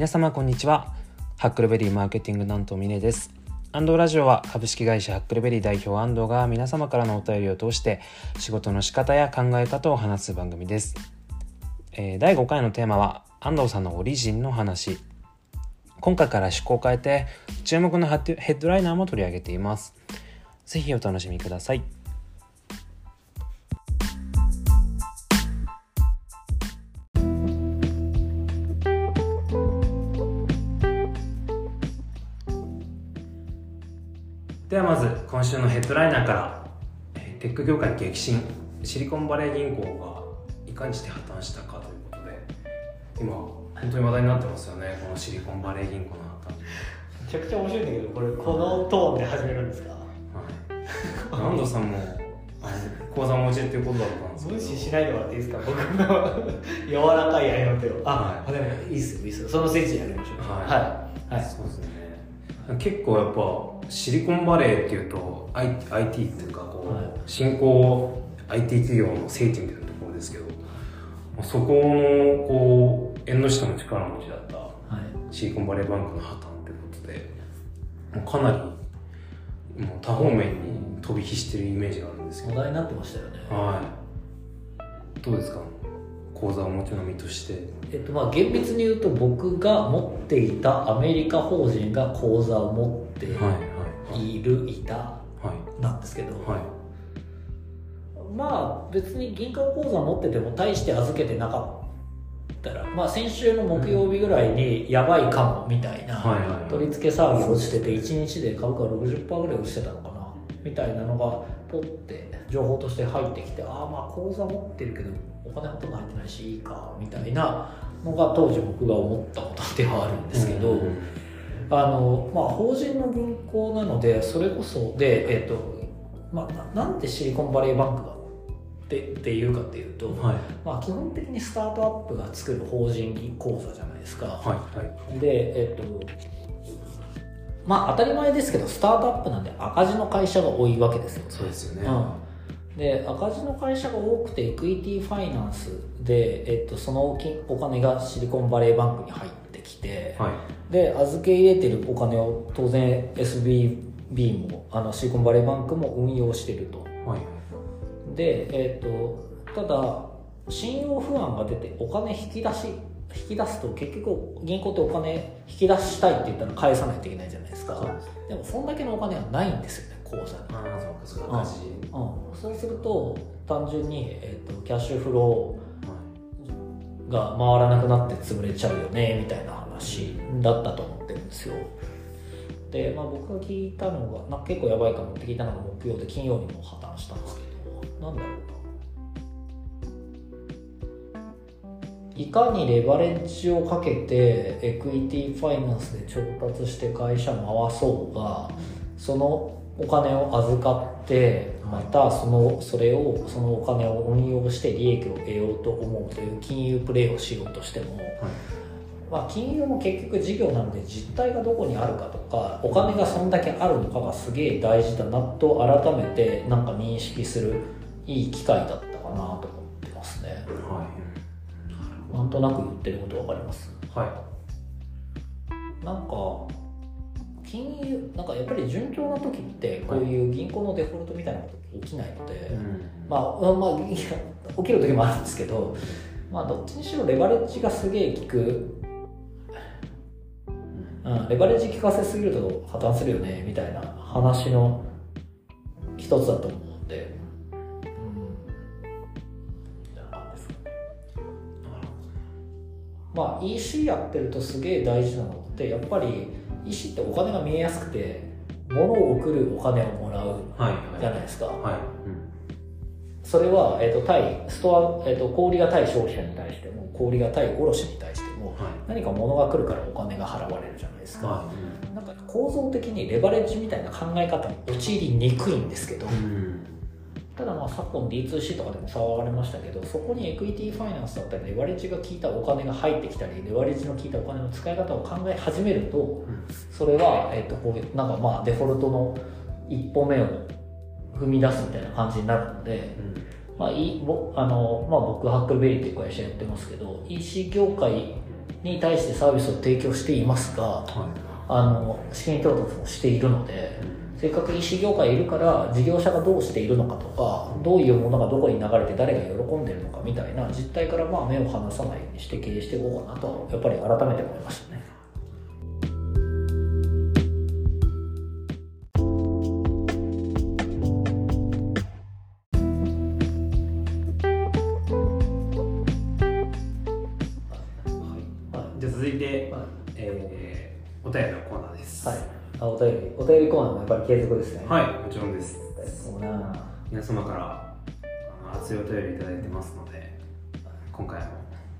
皆様こんにちは。ハックルベリーマーケティング担当峰です。アンドラジオは株式会社ハックルベリー代表安藤が皆様からのお便りを通して仕事の仕方や考え方を話す番組です、えー、第5回のテーマは安藤さんのオリジンの話。今回から趣向を変えて注目のヘッドライナーも取り上げています。ぜひお楽しみください。週のヘッドライナーから、えテック業界激震シリコンバレー銀行がいかにして破綻したかということで今本当に話題になってますよねこのシリコンバレー銀行の破綻めちゃくちゃ面白いんだけどこれこのトーンで始めるんですか、はい、安藤さんも講座持ちっていうことだったんです無視しないでもらっていいですか？僕の柔らかい愛の手を。あ、はい、でもいいっすよいいっすよ。そのスイッチやりましょう。はい、はい、はい、そうですね。結構やっぱシリコンバレーっていうと IT, IT っていうかこう、はい、新興 IT 企業の聖地みたいなところですけどそこのこう縁の下の力持ちだった、シリコンバレーバンクの破綻ってことでもうかなりもう多方面に飛び火してるイメージがあるんですけど。話題になってましたよね。はい。どうですか？口座をお持ちの身として、えっと、まあ厳密に言うと僕が持っていたアメリカ法人が口座を持っている、いたなんですけど、はい、まあ別に銀行口座持ってても大して預けてなかったら、まあ、先週の木曜日ぐらいにやばいかもみたいな取り付け騒ぎ落ちてて1日で株価60%ぐらい落ちてたのかなみたいなのがポッて情報として入ってきてああまあ口座持ってるけどお金ほとんど入ってないしいいかみたいなのが当時僕が思ったことではあるんですけど、うんあのまあ、法人の銀行なのでそれこそで、えーとまあ、なんでシリコンバレーバンクがってっていうかっていうと、はい、まあ、基本的にスタートアップが作る法人口座じゃないですか。はいはい、で、えっ、とまあ当たり前ですけどスタートアップなんで赤字の会社が多いわけですよ、そうですよね、うん。で赤字の会社が多くてエクイティファイナンスで、えっと、そのお金がシリコンバレーバンクに入ってきて、はい、で預け入れてるお金を当然 SBB もあのシリコンバレーバンクも運用してると、はい、で、えっと、ただ信用不安が出てお金引き出し引き出すと結局銀行ってお金引き出したいって言ったら返さないといけないじゃないですか。でもそんだけのお金はないんですよね口座に。ああそうかそうか。赤字、うん、そうすると単純に、えーと、キャッシュフローが回らなくなって潰れちゃうよねみたいなだったと思ってるんですよ。で、まあ、僕が聞いたのが、まあ、結構やばいかもって聞いたのが木曜で金曜にも破綻したんですけどなんだろうな。いかにレバレッジをかけてエクイティファイナンスで調達して会社回そうがそのお金を預かってまたそのそれをそのお金を運用して利益を得ようと思うという金融プレーをしようとしても、はい、まあ、金融も結局事業なので実態がどこにあるかとかお金がそんだけあるのかがすげえ大事だなと改めてなんか認識するいい機会だったかなと思ってますね。はい、なんとなく言ってること分かります、はい、なんか金融なんかやっぱり順調な時ってこういう銀行のデフォルトみたいなこと起きないので、うん、まあまあ起きる時もあるんですけどまあどっちにしろレバレッジがすげえ効く、うん、レバレッジ効かせすぎると破綻するよねみたいな話の一つだと思うんで。まあ EC やってるとすげえ大事なのってやっぱり医師ってお金が見えやすくて物を送るお金をもらうじゃないですか、はい。はいはいそれは、えーと、対ストア、えーと、小売が対消費者に対しても小売が対卸に対しても、何か物が来るからお金が払われるじゃないですか、はい、なんか構造的にレバレッジみたいな考え方に陥りにくいんですけど、うん。ただまあ昨今 D2C とかでも騒がれましたけどそこにエクイティファイナンスだったりレバレッジが効いたお金が入ってきたりレバレッジの効いたお金の使い方を考え始めるとそれは、えっとこうなんかまあデフォルトの一歩目を踏み出すみたいな感じになるので、まあいいぼあのまあ、僕ハックルベリーっていう会社やってますけど EC 業界に対してサービスを提供していますがはあの資金調達もしているのでせっかく EC 業界いるから事業者がどうしているのかとかどういうものがどこに流れて誰が喜んでるのかみたいな実態からまあ目を離さないようにして経営していこうかなとやっぱり改めて思いましたね。お便りのコーナーです。はい、あお便り。お便りコーナーもやっぱり継続ですね。はい、もちろんです。そうな皆様からあの熱いお便りいただいてますので今回も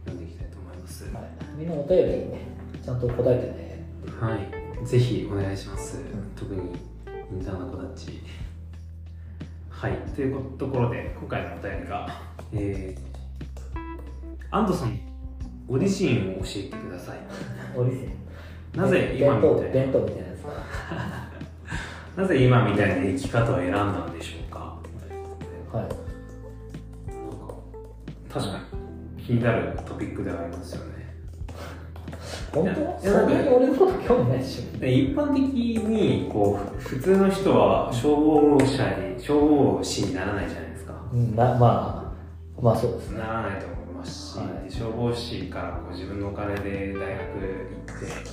読んでいきたいと思います。はい、みんなお便りねちゃんと答えてね。はい、ぜひお願いします、ん特にインターの子たちはい。というところで今回のお便りがえー、安藤さんご自身を教えてください。おいしい。なぜ今みたいな弁当みたいなやつか。なぜ今みたいな生き方を選んだんでしょうかはい。なんか確かに気になるトピックではありますよね本当？そんなに俺のこと興味ないでしょ。で一般的にこう普通の人は消防車に消防士にならないじゃないですかうん、ままあ、まあそうですね。ならないと思いますし、はい消防士からこう自分のお金で大学行って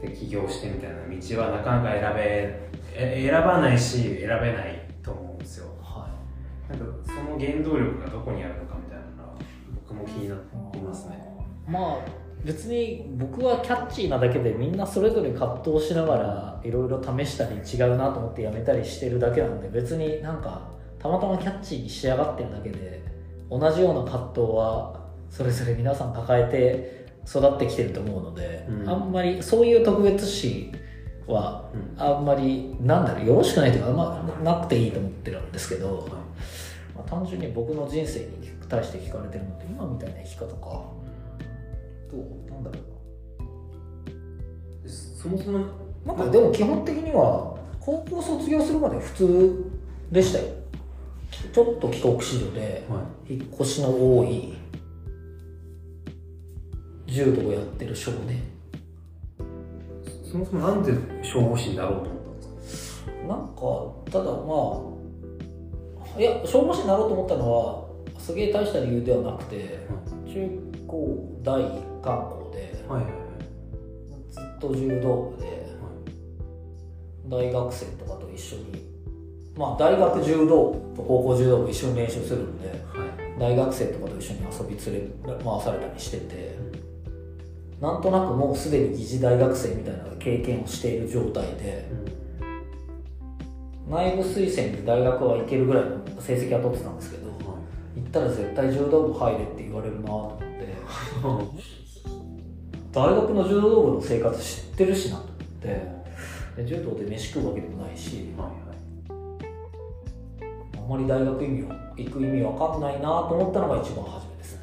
で起業してみたいな道はなかなか選べえ選ばないし選べないと思うんですよ。はなんかその原動力がどこにあるのかみたいなのは僕も気になっていますね。い。まあ、別に僕はキャッチーなだけでみんなそれぞれ葛藤しながらいろいろ試したり違うなと思ってやめたりしてるだけなんで別になんかたまたまキャッチーに仕上がってるだけで同じような葛藤はそれぞれ皆さん抱えて育ってきてると思うので、うん。あんまりそういう特別視はうん。あんまりなんだろうよろしくないというかあんまなくていいと思ってるんですけど、まあ、単純に僕の人生に対して聞かれてるのって今みたいな生き方か。どう？なんだろそもそもうなんかでも基本的には高校卒業するまで普通でしたよ。ちょっと帰国子女では引っ越しの多い柔道をやってる少年い、そもそもなんで消防士になろうと思ったんですか？なんかただまあいや消防士になろうと思ったのはすげえ大した理由ではなくて中高大一貫校ではいはいずっと柔道部で大学生とかと一緒にまあ大学柔道部と高校柔道部一緒に練習するんではい。大学生とかと一緒に遊び連れ回されたりしててなんとなくもうすでに疑似大学生みたいな経験をしている状態で内部推薦で大学は行けるぐらいの成績は取ってたんですけど行ったら絶対柔道部入れって言われるなと思って大学の柔道部の生活知ってるしなと思ってで柔道で飯食うわけでもないしあんまり大学意味を行く意味わかんないなと思ったのが一番初めですね。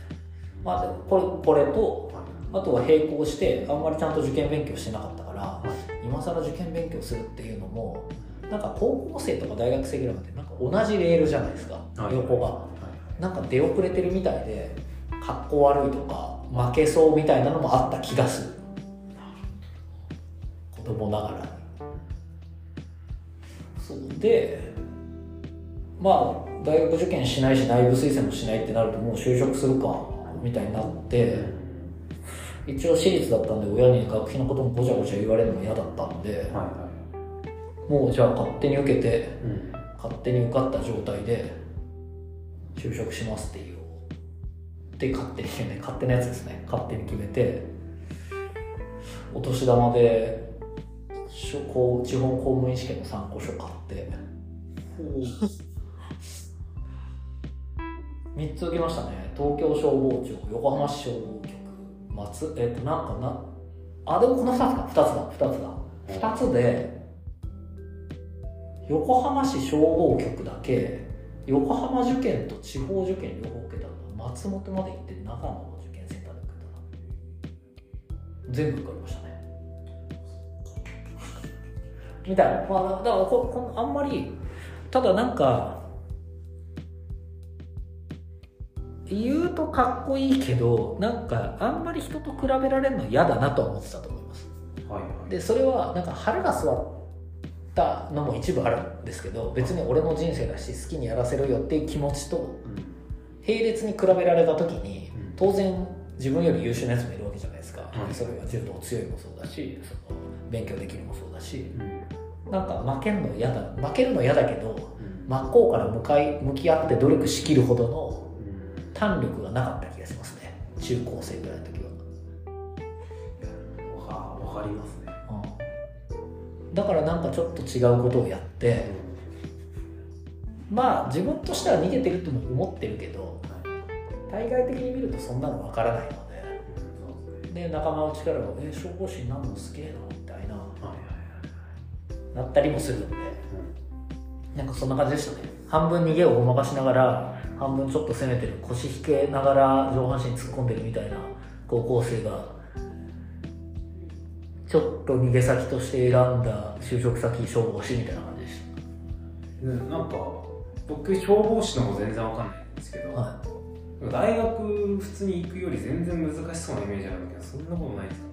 まあでもこれこれとあとは並行してあんまりちゃんと受験勉強してなかったから今更受験勉強するっていうのもなんか高校生とか大学生ぐらいまでなんか同じレールじゃないですか横が。なんか出遅れてるみたいで格好悪いとか負けそうみたいなのもあった気がする。子供ながらに。そうでまあ大学受験しないし内部推薦もしないってなるともう就職するかみたいになって一応私立だったんで親に学費のこともごちゃごちゃ言われるのが嫌だったんではいはもうじゃあ勝手に受けていうん勝手に受かった状態で就職しますっていうで勝手に決めて勝手なやつですね。勝手に決めてお年玉でしょこう地方公務員試験の参考書買って3つ受けましたね。東京消防庁横浜市消防局松えっ、となんかなあでもこの2つか2つだ2つだ。2つで横浜市消防局だけ横浜受験と地方受験両方受けたのが松本まで行って長野の受験センターで受けたな全部受かりましたね。みたいな。まあだからここあんまりただなんか言うとかっこいいけどなんかあんまり人と比べられるの嫌だなとは思ってたと思います。はいはい。でそれはなんか腹が座ったのも一部あるんですけど別に俺の人生だし好きにやらせろよっていう気持ちと並列に比べられた時にうん。当然自分より優秀なやつもいるわけじゃないですか、はい。それが柔道強いもそうだしその勉強できるもそうだし。うん。なんか負けるの嫌だ負けるの嫌だけどうん。真っ向から向かい向き合って努力しきるほどのうん胆力がなかった気がしますね。中高生ぐらいの時は、わかわかりますね。うん。だからなんかちょっと違うことをやってまあ自分としては逃げてるとも思ってるけど対外的に見るとそんなのわからないのでで仲間内からも「え消防士になるのすげえな」みたいななったりもするんで。なんかそんな感じでしたね。半分逃げをごまかしながら半分ちょっと攻めてる腰引けながら上半身突っ込んでるみたいな高校生がちょっと逃げ先として選んだ就職先消防士みたいな感じでしうんなんか僕消防士のも全然わかんないんですけど、た、は大学普通に行くより全然難しそうなイメージあるんだけどそんなことないですか？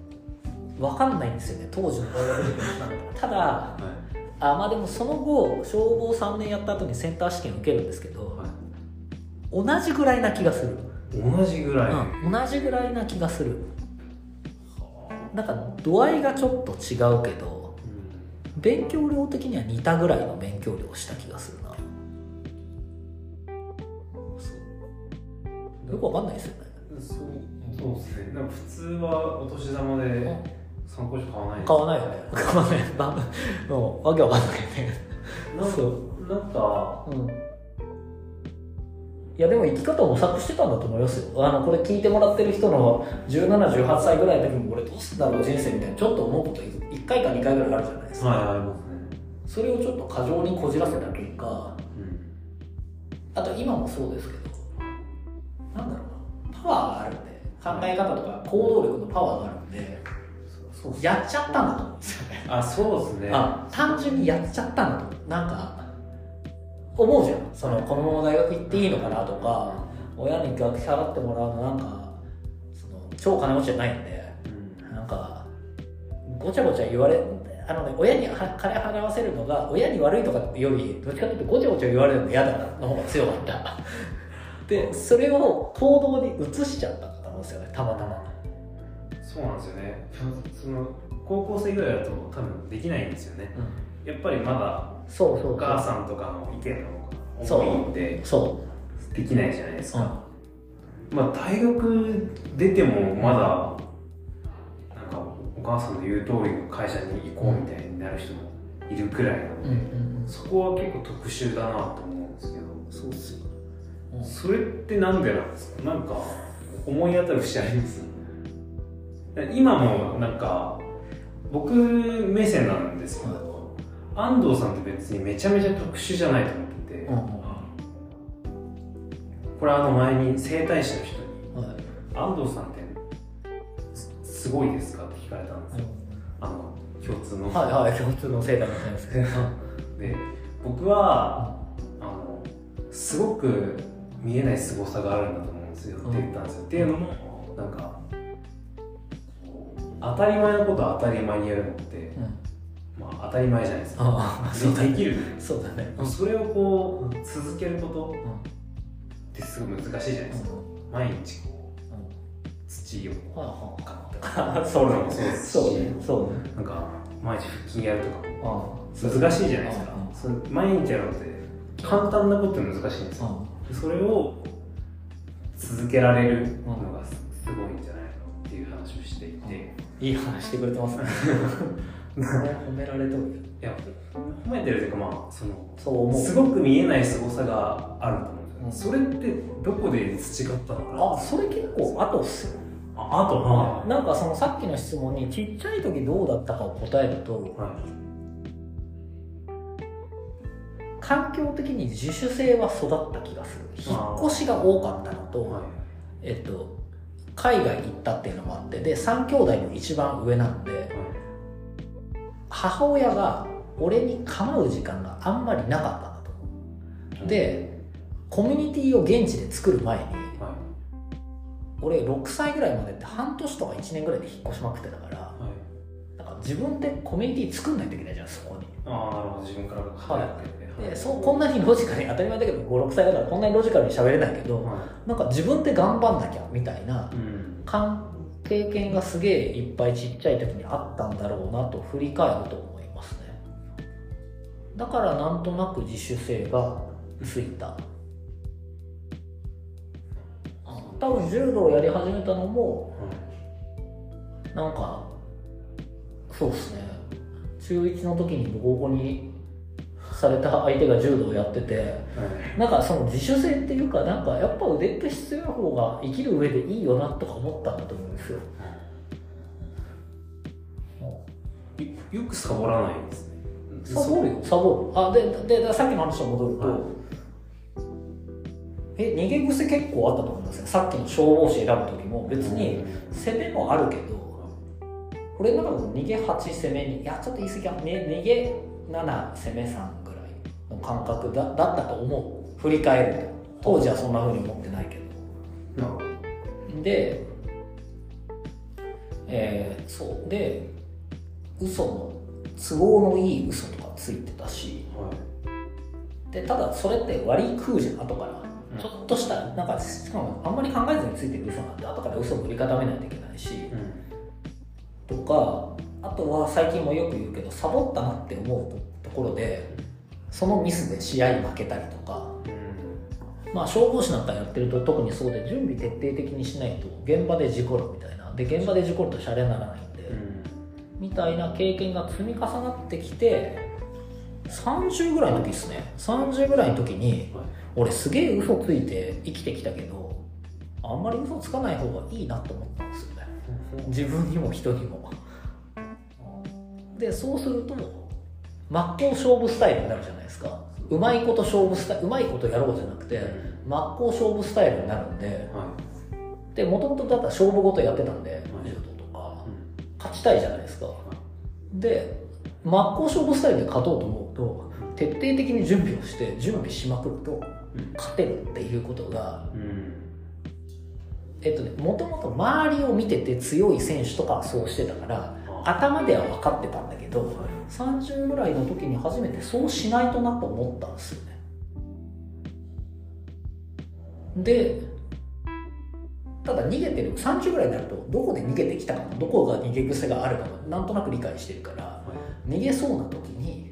い、分かんないんですよね当時の大学受験しただはい。あまあでもその後消防3年やった後にセンター試験受けるんですけどは同じぐらいな気がする、い、同じぐらい、うん、同じぐらいな気がする。なんか度合いがちょっと違うけど勉強量的には似たぐらいの勉強量をした気がするな。そう。よくわかんないですよね。そうそうですね。なんか普通はお年玉で参考書買わない買わないよね。買わない。ばもうわけわかんないよね。なんかそう。なんかうんいやでも生き方を模索してたんだと思いますよ。あのこれ聞いてもらってる人の1718歳ぐらいの時に俺どうすんだろう人生みたいなちょっと思うこと1回か2回ぐらいあるじゃないですか、はいありますね。それをちょっと過剰にこじらせた結果うん。あと今もそうですけどなんだろうなパワーがあるんで考え方とか行動力のパワーがあるんでやっちゃったんだと思うんですよね。あそうですね。あ単純にやっちゃったんだとなんか思うじゃん。そのこのまま大学行っていいのかなとか親に学費払ってもらうのなんかその超金持ちじゃないんでうん。なんかごちゃごちゃ言われあのね親には金払わせるのが親に悪いとかってよりどっちかというとごちゃごちゃ言われるの嫌だなの方が強かった。でそれを行動に移しちゃったと思うんですよねたまたま。そうなんですよね。その高校生ぐらいだと多分できないんですよね。やっぱりまだそうそうお母さんとかの意見のそう重いんでそできないじゃないですう、うん。か、まあ大学出てもまだなんかお母さんの言う通りの会社に行こうみたいになる人もいるくらいなので、うんうん。そこは結構特殊だなと思うんですけど。そうっすよ、うん。それってなんでなんですか？なんか思い当たる節あります？今もなんか僕目線なんですけど、安藤さんって別にめちゃめちゃ特殊じゃないと思ってて、うんうん。これあの前に整体師の人にはい「安藤さんってすすごいですか?」って聞かれたんですよ、あの共通の、はいはい共通の生態の先生。で僕はあのすごく見えない凄さがあるんだと思うんですよ。って言ったんですよ、っていうのもなんか当たり前のことを当たり前にやるの当たり前じゃないですか。ああそうだね。でできる。そうだね。それをこう続けることうんってすごい難しいじゃないですか、毎日こう土をは買ってあはあ。そうだね。そうね。そうね。なんか毎日腹筋やるとか難しいじゃないですか。うんそれ毎日やるのって簡単なこと難しいんですよ。あそれを続けられるのがすすごいんじゃないのっていう話をしていて、いい話してくれてますね 褒められとるいや褒めてるというかまあそのそう思う。すごく見えない凄さがあると思うんですよ、それってどこで培ったのかな？あそれ結構後っすよ。ああとはなんかそのさっきの質問にちっちゃい時どうだったかを答えるとは環境的に自主性は育った気がする。引っ越しが多かったのいと、はい。えっと海外行ったっていうのもあってで3兄弟の一番上なんで母親が俺に構う時間があんまりなかったんだと思う。でコミュニティを現地で作る前には俺6歳ぐらいまでって半年とか1年ぐらいで引っ越しまくってたからはい。なんか自分でコミュニティ作んないといけないじゃんそこに。ああなるほど自分からはい。いでそうこんなにロジカルに当たり前だけど56歳だからこんなにロジカルに喋れないけどはなんか自分で頑張んなきゃみたいないうん。関経験がすげえいっぱいちっちゃい時にあったんだろうなと振り返ると思いますね。だからなんとなく自主性がついた。多分柔道をやり始めたのもなんかそうっすね。中1の時にボコボコにされた相手が柔道をやっててはい。なんかその自主性っていうかなんかやっぱ腕って必要な方が生きる上でいいよなとか思ったんだと思うんですよ。よよくサボらないんですね。サボるよ。サボる。あでででさっきの話に戻ると、はい。え逃げ癖結構あったと思うんですよ。さっきの消防士選ぶ時も別に攻めもあるけど俺の中でも逃げ8攻めにいやちょっと言い過ぎか、ね、逃げ7攻め3ぐらいの感覚だだったと思う。振り返ると。当時はそんな風に思ってないけど。なるほどで、えーそう。で嘘の都合のいい嘘とかついてたし。はい。でただそれって割り食うじゃん後から、うん。ちょっとしたなんかしかもあんまり考えずについてる嘘なんで後から嘘を振り固めないといけないし、とかあとは最近もよく言うけどサボったなって思うところでそのミスで試合負けたりとか。うん。まあ消防士なんかやってると特にそうで準備徹底的にしないと現場で事故るみたいな。で現場で事故るとシャレにならないんで、うん。みたいな経験が積み重なってきて30ぐらいの時ですね。30ぐらいの時にはい。俺すげえ嘘ついて生きてきたけどあんまり嘘つかない方がいいなと思ったんですよね。自分にも人にも。でそうすると真っ向勝負スタイルになるじゃないですか。う。まいこと勝負スタイルうまいことやろうじゃなくて真っ向勝負スタイルになるんで。はい。でもともとだったら勝負事やってたんで柔道とか。うん。勝ちたいじゃないですか。で真っ向勝負スタイルで勝とうと思うと徹底的に準備をして準備しまくるとうん。勝てるっていうことがうん。えっとねもともと周りを見てて強い選手とかはそうしてたからあ頭では分かってたんだけど30ぐらいの時に初めてそうしないとなと思ったんですよね。でただ逃げてる30ぐらいになるとどこで逃げてきたかもどこが逃げ癖があるかもなんとなく理解してるからはい。逃げそうな時に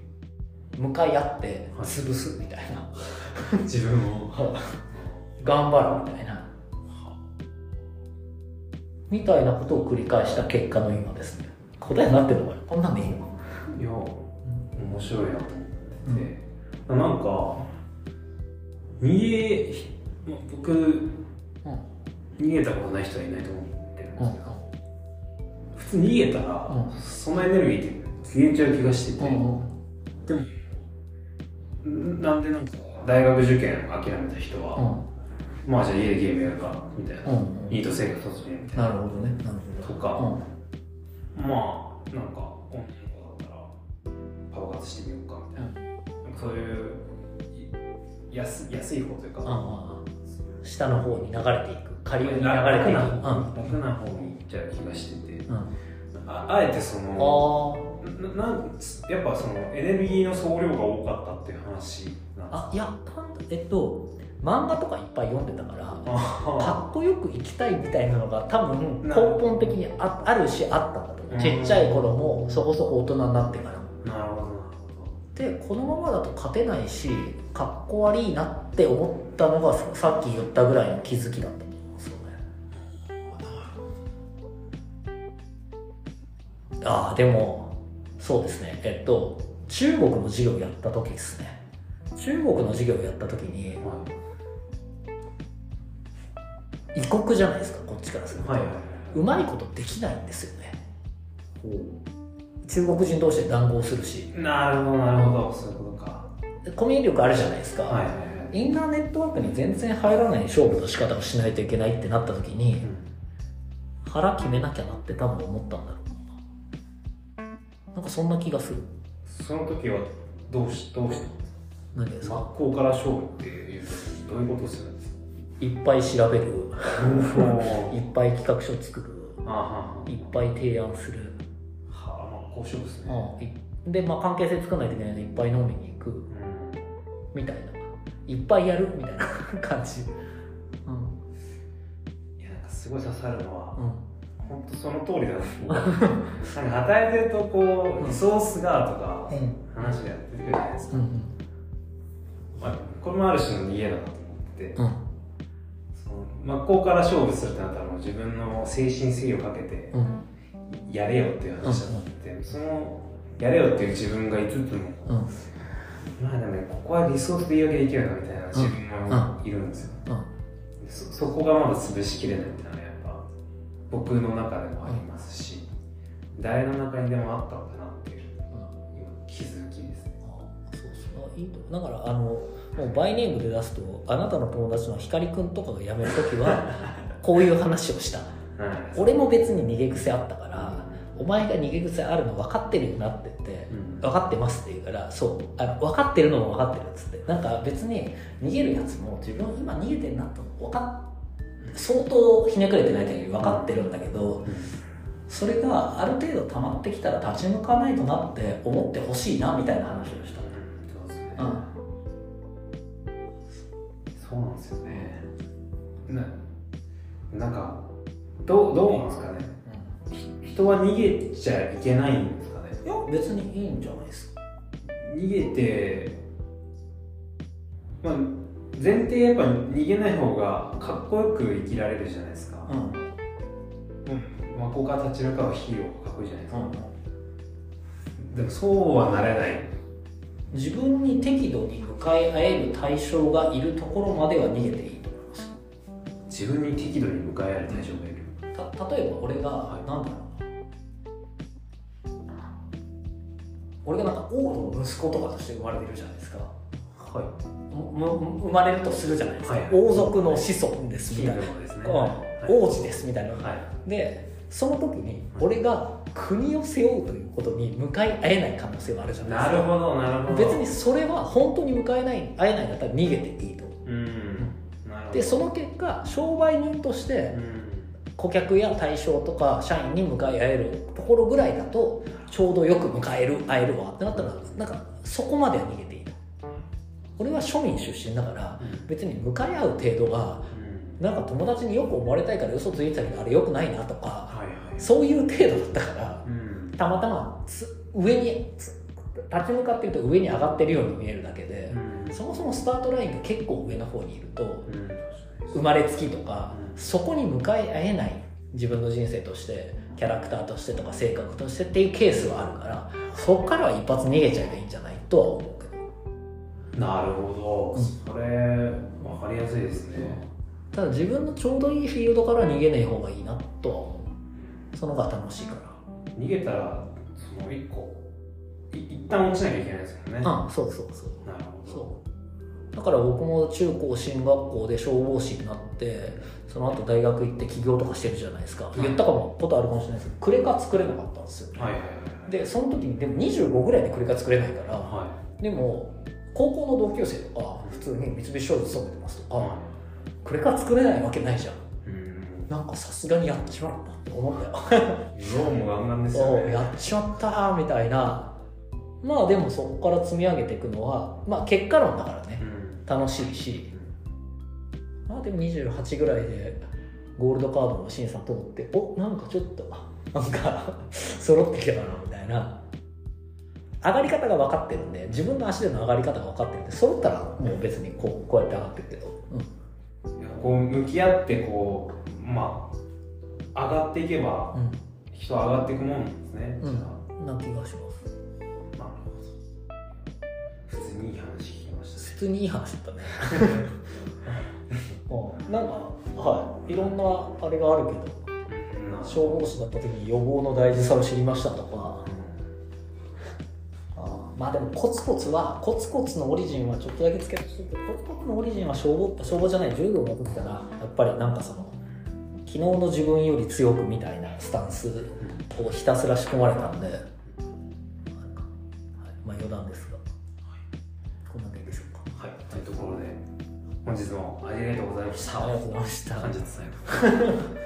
向かい合ってはい。潰すみたいな、自分を。頑張るみたいな。みたいなことを繰り返した結果の今ですね答えになってるのかなこんなんでいいの？いや面白いなと思って、なんか逃げまあ僕うん。逃げたことない人はいないと思ってるんでうんすけど、普通逃げたら、うん。そのエネルギーって消えちゃう気がしてて、うんでもんなんでなんか大学受験諦めた人は、うん。まあじゃあ家でゲームやるかみたいな、うん。ニート生活を始めるみたいな。なるほどね。なるほど。とかうんまあなんか女の子だったらパパ活してみようかみたいな,、なんかそういうい安安い方というか、下の方に流れていく。下流に流れていく。楽なうん。楽な方に行っちゃう気がしてて、うん。ああえてそのあななんやっぱそのエネルギーの総量が多かったっていう話なんですああいやえっと漫画とかいっぱい読んでたからあかっこよく生きたいみたいなのが多分根本的にああるしあったんだと思う。うん。ちっちゃい頃もそこそこ大人になってから。もなるほど。でこのままだと勝てないしかっこ悪いなって思ったのがささっき言ったぐらいの気づきだったと思うんですよね。ああでもそうですね。えっと中国の授業やった時ですね。中国の授業やった時に異国じゃないですかこっちからすると、はいはい。うまいことできないんですよね。中国人同士で談合するし。なるほどなるほど。そういうことか。コミュ力あるじゃないですか、はいはい。はいインターネットワークに全然入らない勝負の仕方をしないといけないってなった時に腹決めなきゃなって多分思ったんだろうな。なんかそんな気がする。その時はどうしどうして何ですか？真っ向から勝負っていうどういうことをするいっぱい調べる。お いっぱい企画書作る。いっぱい提案する、はあまあ交渉ですね。うん。いで、まあ、関係性作らないといけないのでいっぱい飲みに行く。うん。みたいな。いっぱいやる？みたいな 感じ。うん。いやなんかすごい刺さるのはうん。本当その通りだな なんか働いてるとこうリソースがとかうん。話が出てくるじゃないですか、うん。まあ、これもある種の逃げだなと思ってて、うん真っ向から勝負するってなったら自分の精神性をかけてうん。やれよっていう話だって、そのやれよっていう自分がいつつもうん。まあでもねここはリソースで言い訳できるなみたいな自分もいるんですよ、うん。そそこがまだ潰しきれないっていうのはやっぱ僕の中でもありますし、誰の中にでもあったのかなっていう今気づきですね。そうそうあいいとだからあのもうバイネームで出すとあなたの友達の光くんとかが辞める時は こういう話をした。はい。俺も別に逃げ癖あったからお前が逃げ癖あるの分かってるよなって言ってうん。分かってますって言うからそうあの分かってるのも分かってるっつってなんか別に逃げるやつも自分今逃げてるなと分かっ相当ひねくれてない限り分かってるんだけどそれがある程度溜まってきたら立ち向かないとなって思ってほしいなみたいな話をした。うんそうなんですよね。ななんかどうどうなんですかね。ひ人は逃げちゃいけないんですかね。いや別にいいんじゃないですか。逃げて、まあ、前提やっぱ逃げない方がかっこよく生きられるじゃないですか、うん。まあ、ここから立ち向かうヒーローかっこいいじゃないですか、うん。でもそうはなれない自分に適度に向かい合える対象がいるところまでは逃げていいと思います。自分に適度に向かい合える対象がいる。た例えば俺が、はい。なんだろうな。俺がなんか王の息子とかとして生まれてるじゃないですか。はい。生まれるとするじゃないですか、はい。王族の子孫ですみたいな、ね。うん。王子ですみたいな、はい。でその時に俺が国を背負うということに向かい合えない可能性はあるじゃないですか。なるほどなるほど。別にそれは本当に向かえない会えないんだったら逃げていいと。うんなるほど。でその結果商売人としてうん。顧客や対象とか社員に向かい合えるところぐらいだとちょうどよく迎える会えるわってなったらなんかそこまでは逃げていいと。俺は庶民出身だから別に向かい合う程度がうん。なんか友達によく思われたいから嘘ついてたけどあれよくないなとかそういう程度だったからうん。たまたまつ上につ立ち向かってると上に上がってるように見えるだけでうん。そもそもスタートラインが結構上の方にいるとうん。生まれつきとかうん。そこに向かい合えない自分の人生としてキャラクターとしてとか性格としてっていうケースはあるからそこからは一発逃げちゃえばいいんじゃないとは思うけど。なるほど、うん。それ分かりやすいですね、ただ自分のちょうどいいフィールドから逃げない方がいいなとは思うその方が楽しいから。逃げたらその一個い一旦落ちなきゃいけないですよね。あそうそうそう。なるほど。そう。だから僕も中高進学校で消防士になってその後大学行って起業とかしてるじゃないですか、い。言ったかもことあるかもしれないですけどクレカ作れなかったんですよ、はいはいはい。でその時にでも25ぐらいでクレカ作れないからはでも高校の同級生とか普通に三菱商事勤めてますとか、い。はクレカ作れないわけないじゃんなんかさすがにやっちまったって思ったよ。もガンガンですよそうねやっちまったーみたいな。まあでもそこから積み上げていくのはまあ結果論だからね。うん。楽しいし。まあでも28ぐらいでゴールドカードの審査通っておなんかちょっとなんか 揃ってきたかなみたいな。上がり方が分かってるんで自分の足での上がり方が分かってるんで揃ったらもう別にこうこうやって上がってるけど、うん。こう向き合ってこうまあ上がっていけば人は上がっていくもんなんですね、うん。な気がします？あなるほど普通にいい話聞きましたね。普通にいい話だったね。うん。なんかはい。いろんなあれがあるけどうん。消防士だった時に予防の大事さを知りましたとか。まあでもコツコツはコツコツのオリジンはちょっとだけつけてコツコツのオリジンは消防消防じゃない柔道がってたらやっぱりなんかその昨日の自分より強くみたいなスタンスをひたすら仕込まれたんで、はい、まあ余談ですが、こんなでいいでしょうか。はい。というところで本日ももありがとうございました。ありがとうございました